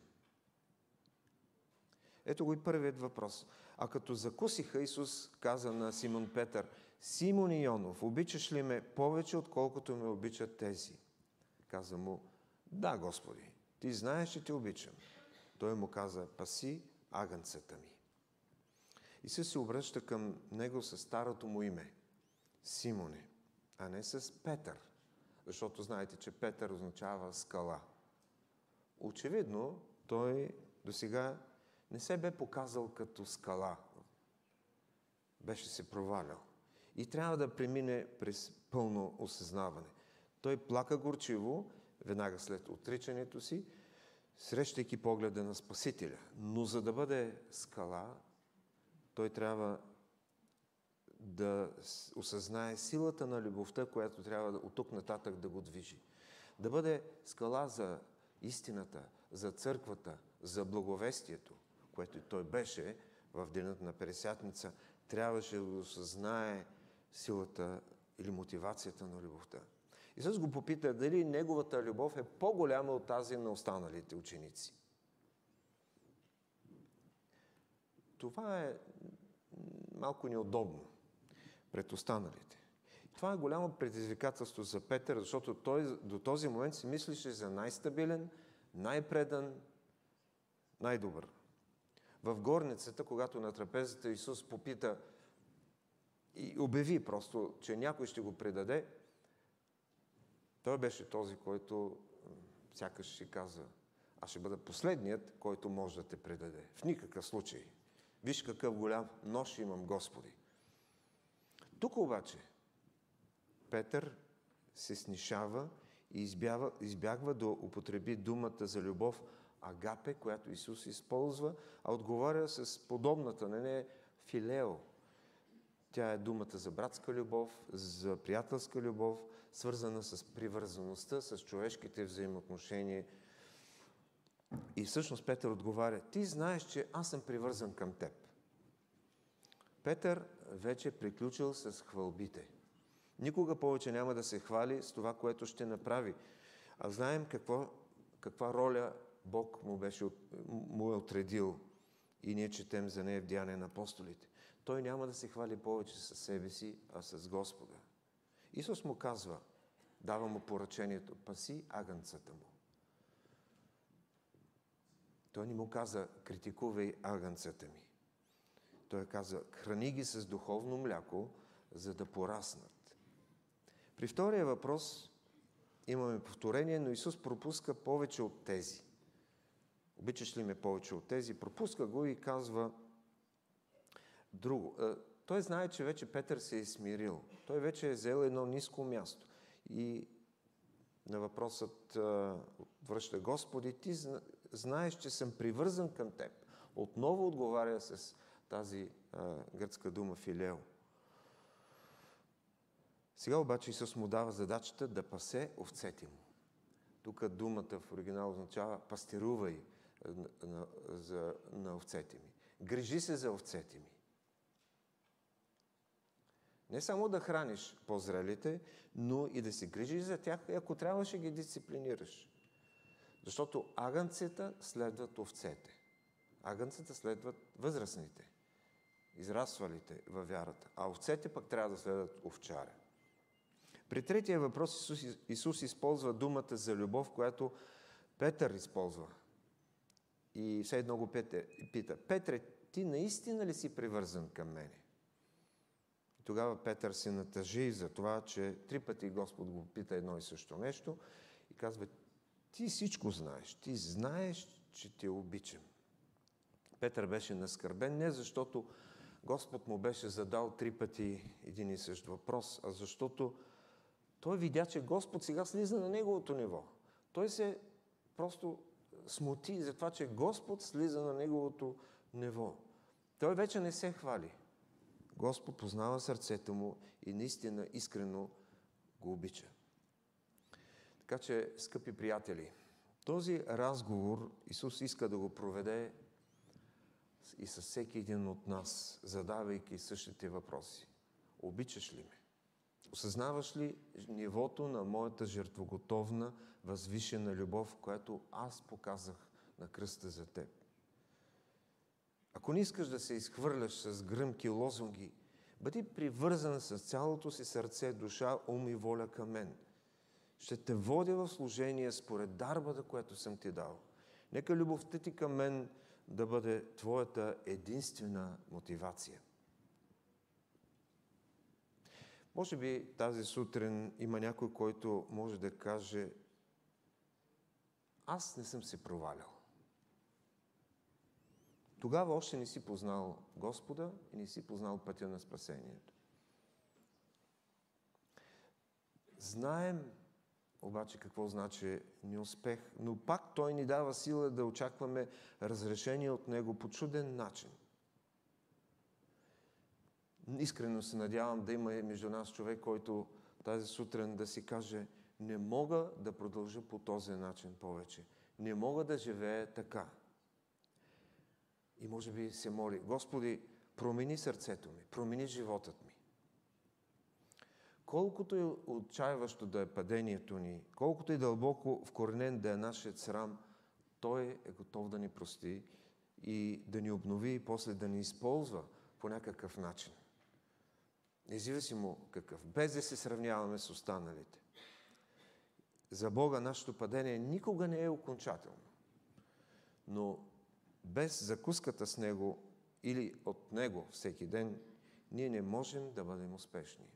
Ето го и първият въпрос. А като закусиха, Исус каза на Симон Петър, Симон Ионов, обичаш ли ме повече, отколкото ме обичат тези? Каза му, да, Господи, ти знаеш, че те обичам. Той му каза, паси агънцата ми. Исус се обръща към него с старото му име – Симоне, а не с Петър, защото знаете, че Петър означава скала. Очевидно, той до сега не се бе показал като скала. Беше се провалял. И трябва да премине през пълно осъзнаване. Той плака горчиво, веднага след отричането си, срещайки погледа на Спасителя. Но за да бъде скала, той трябва да осъзнае силата на любовта, която трябва от тук нататък да го движи. Да бъде скала за истината, за църквата, за благовестието, което и той беше в денът на Пересятница, трябваше да осъзнае силата или мотивацията на любовта. Исус го попита дали неговата любов е по-голяма от тази на останалите ученици. Това е малко неудобно пред останалите. Това е голямо предизвикателство за Петър, защото той до този момент си мислише за най-стабилен, най-предан, най-добър. В горницата, когато на трапезата Исус попита и обяви просто, че някой ще го предаде, той беше този, който сякаш ще каза, аз ще бъда последният, който може да те предаде. В никакъв случай. Виж какъв голям нож имам, Господи. Тук обаче Петър се снишава и избягва, избягва да употреби думата за любов агапе, която Исус използва, а отговаря с подобната на нея филео. Тя е думата за братска любов, за приятелска любов, свързана с привързаността, с човешките взаимоотношения. И всъщност Петър отговаря, ти знаеш, че аз съм привързан към теб. Петър вече е приключил с хвалбите. Никога повече няма да се хвали с това, което ще направи. А знаем какво, каква роля Бог му, беше, му е отредил и ние четем за нея в Деяния на апостолите. Той няма да се хвали повече със себе си, а с Господа. Исус му казва, дава му поръчението, паси агънцата му. Той не му каза, критикувай агънцата ми. Той каза, храни ги с духовно мляко, за да пораснат. При втория въпрос имаме повторение, но Исус пропуска повече от тези. Обичаш ли ме повече от тези? Пропуска го и казва друго. Той знае, че вече Петър се е смирил. Той вече е взел едно ниско място. И на въпросът връща Господи, ти знаеш, че съм привързан към теб. Отново отговаря с тази а, гръцка дума филео. Сега обаче Исус му дава задачата да пасе овцете му. Тук думата в оригинал означава пастерувай на, за, на овцете ми. Грижи се за овцете ми. Не само да храниш по-зрелите, но и да се грижиш за тях ако трябва ще ги дисциплинираш. Защото агънцата следват овцете. Агънцата следват възрастните. израствалите във вярата, а овцете пък трябва да следват овчаря. При третия въпрос Исус, Исус използва думата за любов, която Петър използва. И все едно го пита, Петре, ти наистина ли си привързан към мене? И тогава Петър се натъжи за това, че три пъти Господ го пита едно и също нещо и казва, ти всичко знаеш, ти знаеш, че те обичам. Петър беше наскърбен не защото Господ му беше задал три пъти един и същ въпрос, а защото той видя, че Господ сега слиза на неговото ниво. Той се просто смути за това, че Господ слиза на неговото ниво. Той вече не се хвали. Господ познава сърцето му и наистина искрено го обича. Така че, скъпи приятели, този разговор Исус иска да го проведе и с всеки един от нас, задавайки същите въпроси. Обичаш ли ме? Осъзнаваш ли нивото на моята жертвоготовна, възвишена любов, която аз показах на кръста за теб? Ако не искаш да се изхвърляш с гръмки лозунги, бъди привързан с цялото си сърце, душа, ум и воля към мен. Ще те водя в служение според дарбата, която съм ти дал. Нека любовта ти към мен да бъде твоята единствена мотивация. Може би тази сутрин има някой, който може да каже аз не съм се провалял. Тогава още не си познал Господа и не си познал пътя на спасението. Знаем обаче какво значи неуспех, но пак Той ни дава сила да очакваме разрешение от Него по чуден начин. Искрено се надявам да има между нас човек, който тази сутрин да си каже не мога да продължа по този начин повече. Не мога да живея така. И може би се моли, Господи, промени сърцето ми, промени животът ми. Колкото и отчаяващо да е падението ни, колкото и дълбоко вкоренен да е нашият срам, Той е готов да ни прости и да ни обнови и после да ни използва по някакъв начин. Независимо какъв, без да се сравняваме с останалите. За Бога нашето падение никога не е окончателно. Но без закуската с Него или от Него всеки ден, ние не можем да бъдем успешни.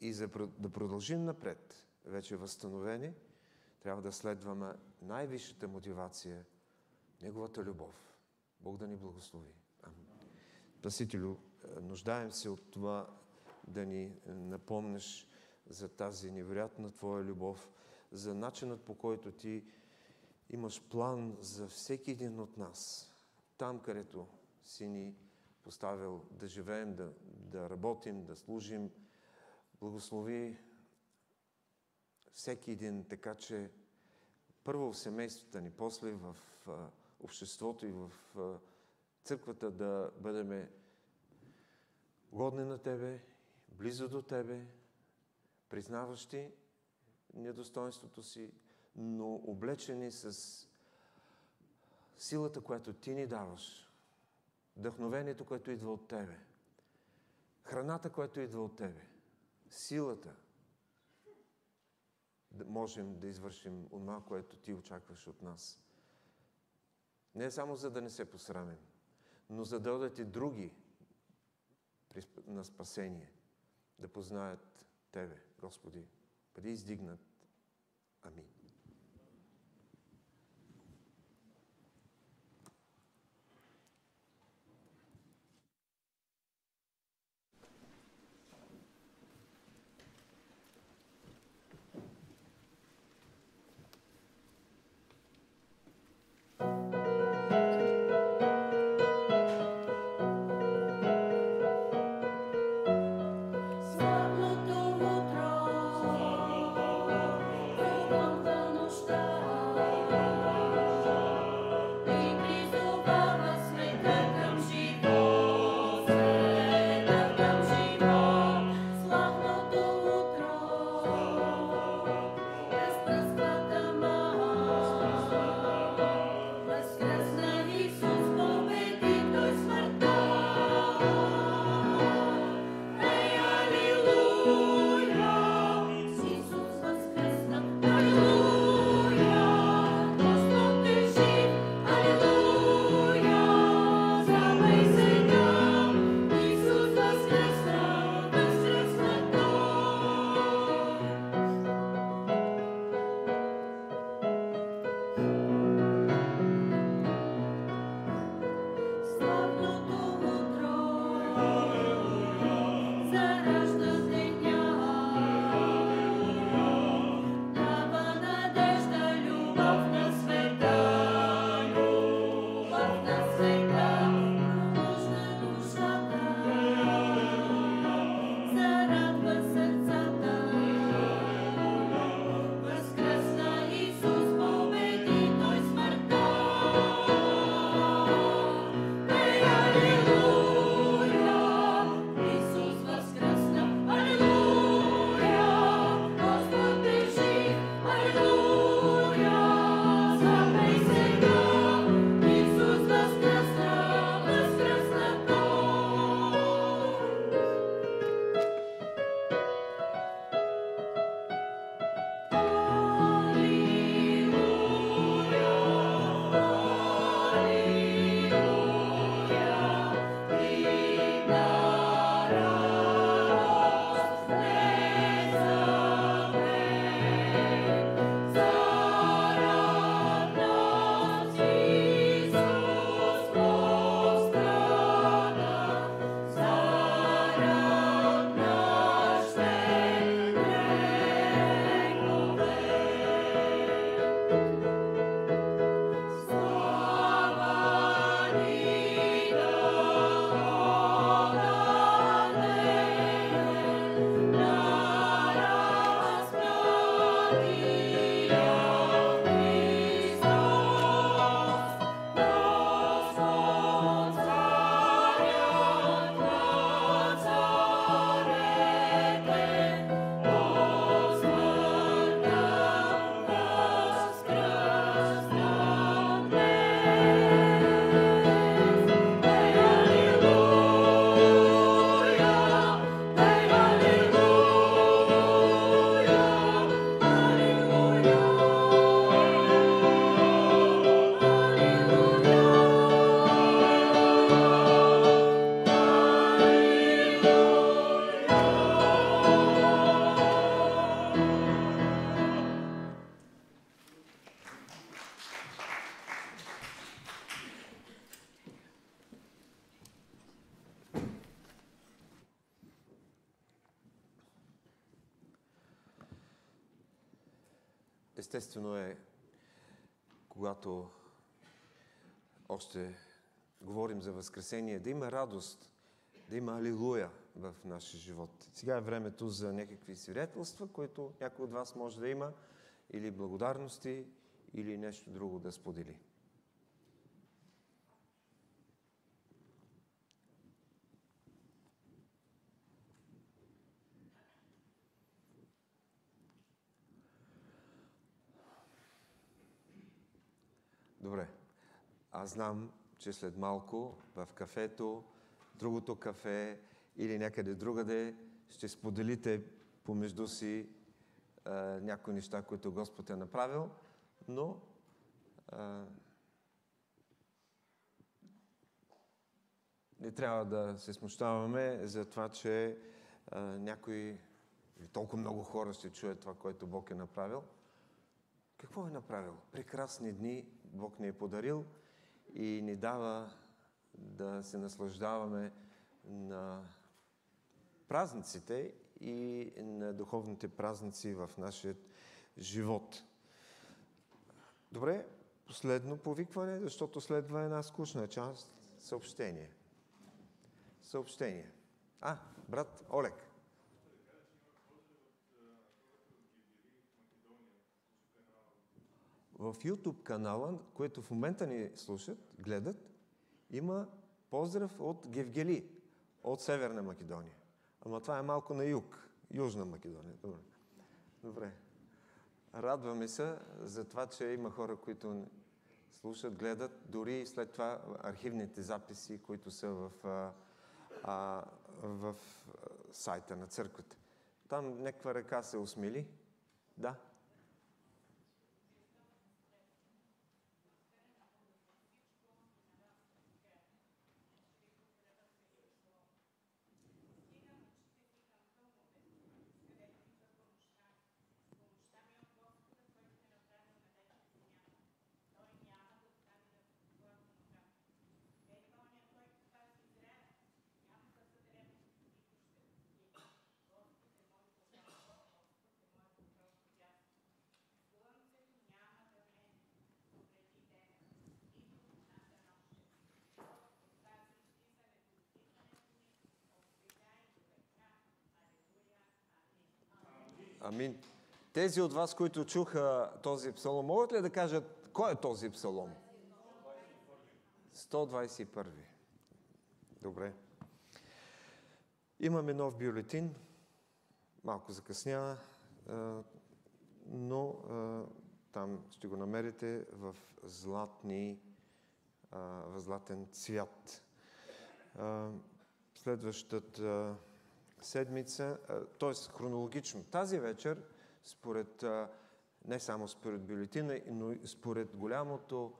И за да продължим напред, вече възстановени, трябва да следваме най-висшата мотивация – Неговата любов. Бог да ни благослови. Амин. Спасителю, нуждаем се от това да ни напомнеш за тази невероятна Твоя любов, за начинът по който Ти имаш план за всеки един от нас. Там, където си ни поставил да живеем, да, да работим, да служим, благослови всеки един, така че първо в семействата ни, после в а, обществото и в а, църквата да бъдем годни на Тебе, близо до Тебе, признаващи недостоинството си, но облечени с силата, която Ти ни даваш, вдъхновението, което идва от Тебе, храната, която идва от Тебе, силата, да можем да извършим това, което Ти очакваш от нас. Не само за да не се посрамим, но за да дадат и други на спасение, да познаят Тебе, Господи. Бъди издигнат. Амин. Естествено е, когато още говорим за Възкресение, да има радост, да има алилуя в нашия живот. Сега е времето за някакви свидетелства, които някой от вас може да има, или благодарности, или нещо друго да сподели. Добре. Аз знам, че след малко в кафето, другото кафе или някъде другаде ще споделите помежду си а, някои неща, които Господ е направил, но а, не трябва да се смущаваме за това, че а, някои толкова много хора ще чуят това, което Бог е направил. Какво е направил? Прекрасни дни Бог ни е подарил и ни дава да се наслаждаваме на празниците и на духовните празници в нашия живот. Добре, последно повикване, защото следва една скучна част съобщение. Съобщение. А, брат Олег. В YouTube канала, който в момента ни слушат, гледат, има поздрав от Гевгели, от Северна Македония. Ама това е малко на юг, Южна Македония. Добре. Добре. Радваме се за това, че има хора, които слушат, гледат, дори и след това архивните записи, които са в, а, в сайта на църквата. Там някаква ръка се усмили. Да. Амин. Тези от вас, които чуха този псалом, могат ли да кажат кой е този псалом? 121. Добре. Имаме нов бюлетин. Малко закъсня, а, но там ще го намерите в златни, в златен цвят. Следващата седмица, т.е. хронологично. Тази вечер, според, не само според бюлетина, но и според голямото,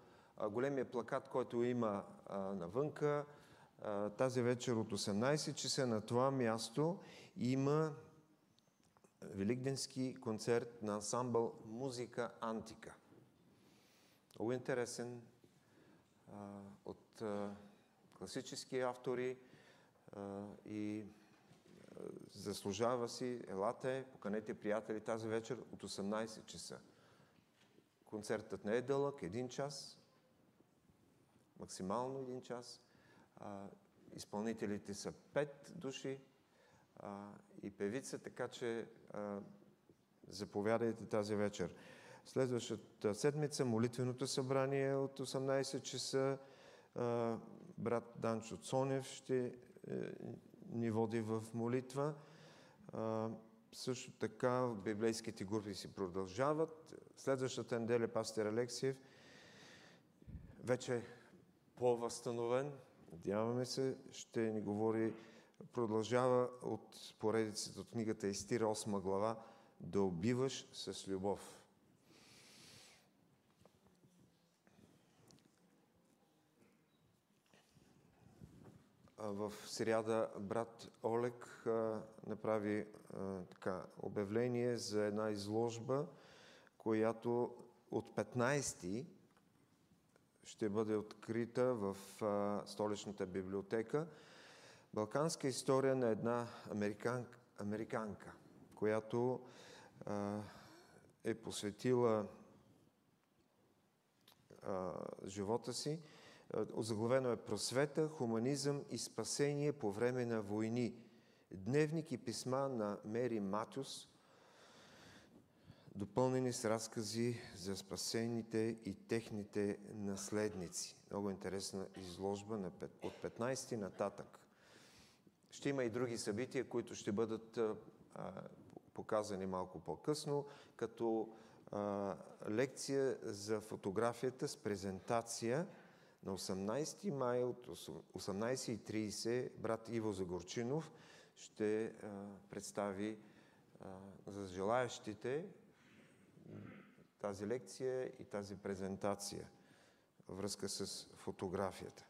големия плакат, който има навънка, тази вечер от 18 часа на това място има великденски концерт на ансамбъл Музика Антика. Много интересен от класически автори и заслужава си. Елате, поканете приятели тази вечер от 18 часа. Концертът не е дълъг, един час, максимално един час. А, изпълнителите са пет души а, и певица, така че а, заповядайте тази вечер. Следващата седмица молитвеното събрание от 18 часа. Брат Данчо Цонев ще е, ни води в молитва. Също така библейските групи си продължават. Следващата неделя пастир Алексиев вече по-възстановен, надяваме се, ще ни говори, продължава от поредицата от книгата Истира 8 глава, да убиваш с любов. В сряда брат Олег направи така, обявление за една изложба, която от 15 ще бъде открита в столичната библиотека. Балканска история на една американ, американка, която е посветила живота си. А, Озаглавено е просвета, хуманизъм и спасение по време на войни. Дневник и писма на Мери Матюс, допълнени с разкази за спасените и техните наследници. Много интересна изложба от 15 нататък. Ще има и други събития, които ще бъдат показани малко по-късно, като лекция за фотографията с презентация на 18 май от 18.30 брат Иво Загорчинов ще а, представи а, за желаящите тази лекция и тази презентация връзка с фотографията.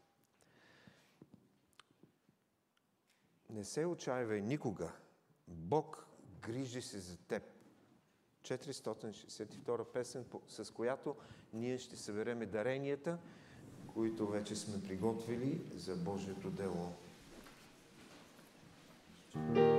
Не се отчаивай никога. Бог грижи се за теб. 462 песен, с която ние ще събереме даренията, които вече сме приготвили за Божието дело. Не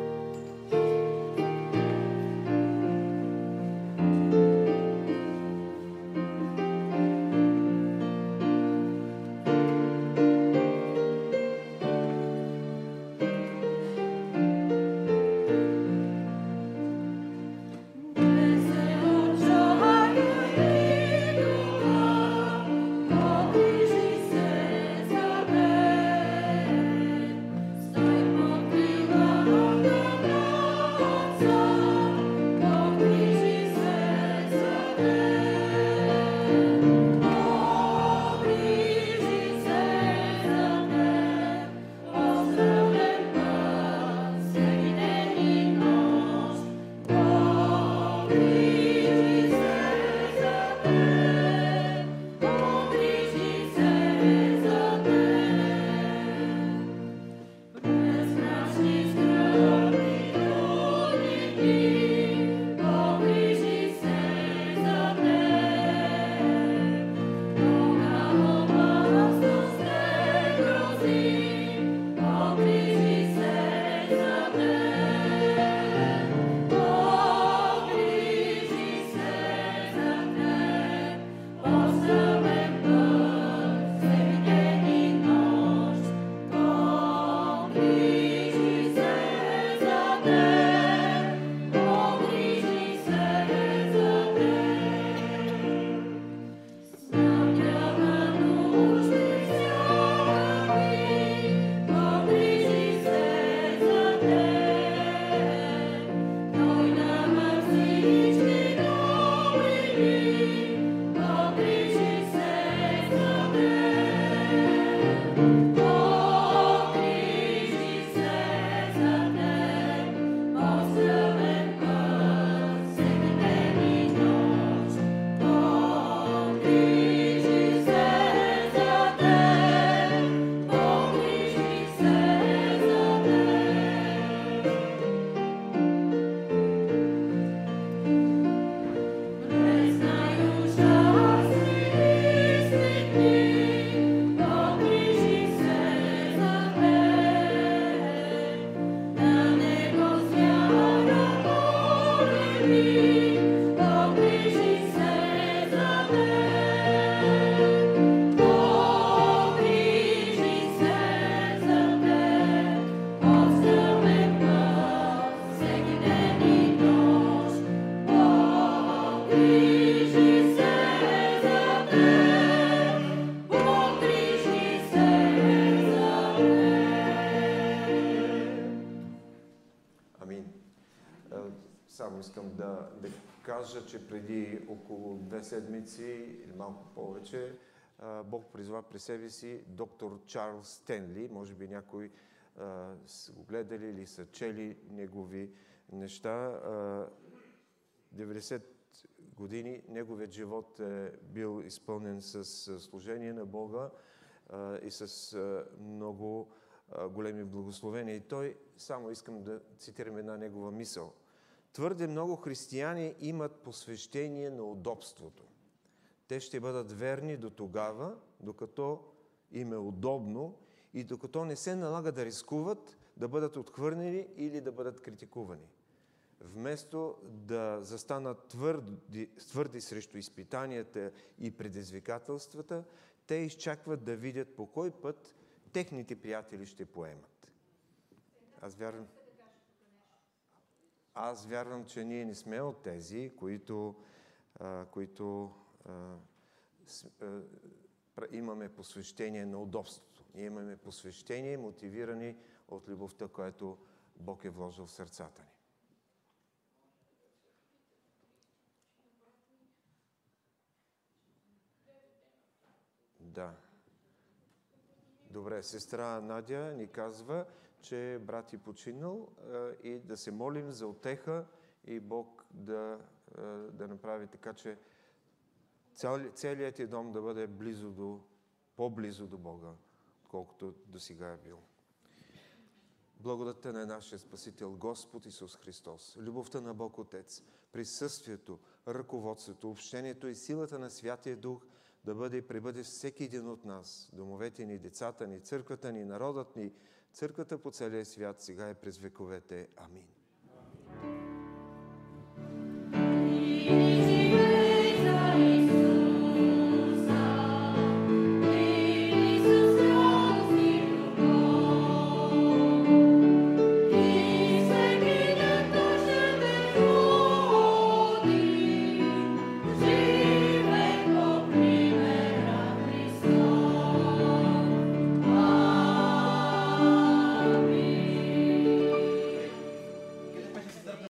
кажа, че преди около две седмици или малко повече Бог призва при себе си доктор Чарлз Стенли. Може би някои е, са го гледали или са чели негови неща. Е, 90 години неговият живот е бил изпълнен с служение на Бога и с много големи благословения. И той, само искам да цитирам една негова мисъл. Твърде много християни имат посвещение на удобството. Те ще бъдат верни до тогава, докато им е удобно и докато не се налага да рискуват, да бъдат отхвърнени или да бъдат критикувани. вместо да застанат твърди, твърди срещу изпитанията и предизвикателствата, те изчакват да видят по кой път техните приятели ще поемат. Аз вярвам, аз вярвам, че ние не сме от тези, които, а, които а, с, а, имаме посвещение на удобството. Ние имаме посвещение, мотивирани от любовта, която Бог е вложил в сърцата ни. Да. Добре, сестра Надя ни казва, че брат е починал и да се молим за отеха и Бог да, да направи така, че целият ти дом да бъде близо до, по-близо до Бога, колкото до сега е бил. Благодата на нашия Спасител Господ Исус Христос, любовта на Бог Отец, присъствието, ръководството, общението и силата на Святия Дух да бъде и пребъде всеки един от нас, домовете ни, децата ни, църквата ни, народът ни, църквата по целия свят, сега и през вековете. Амин.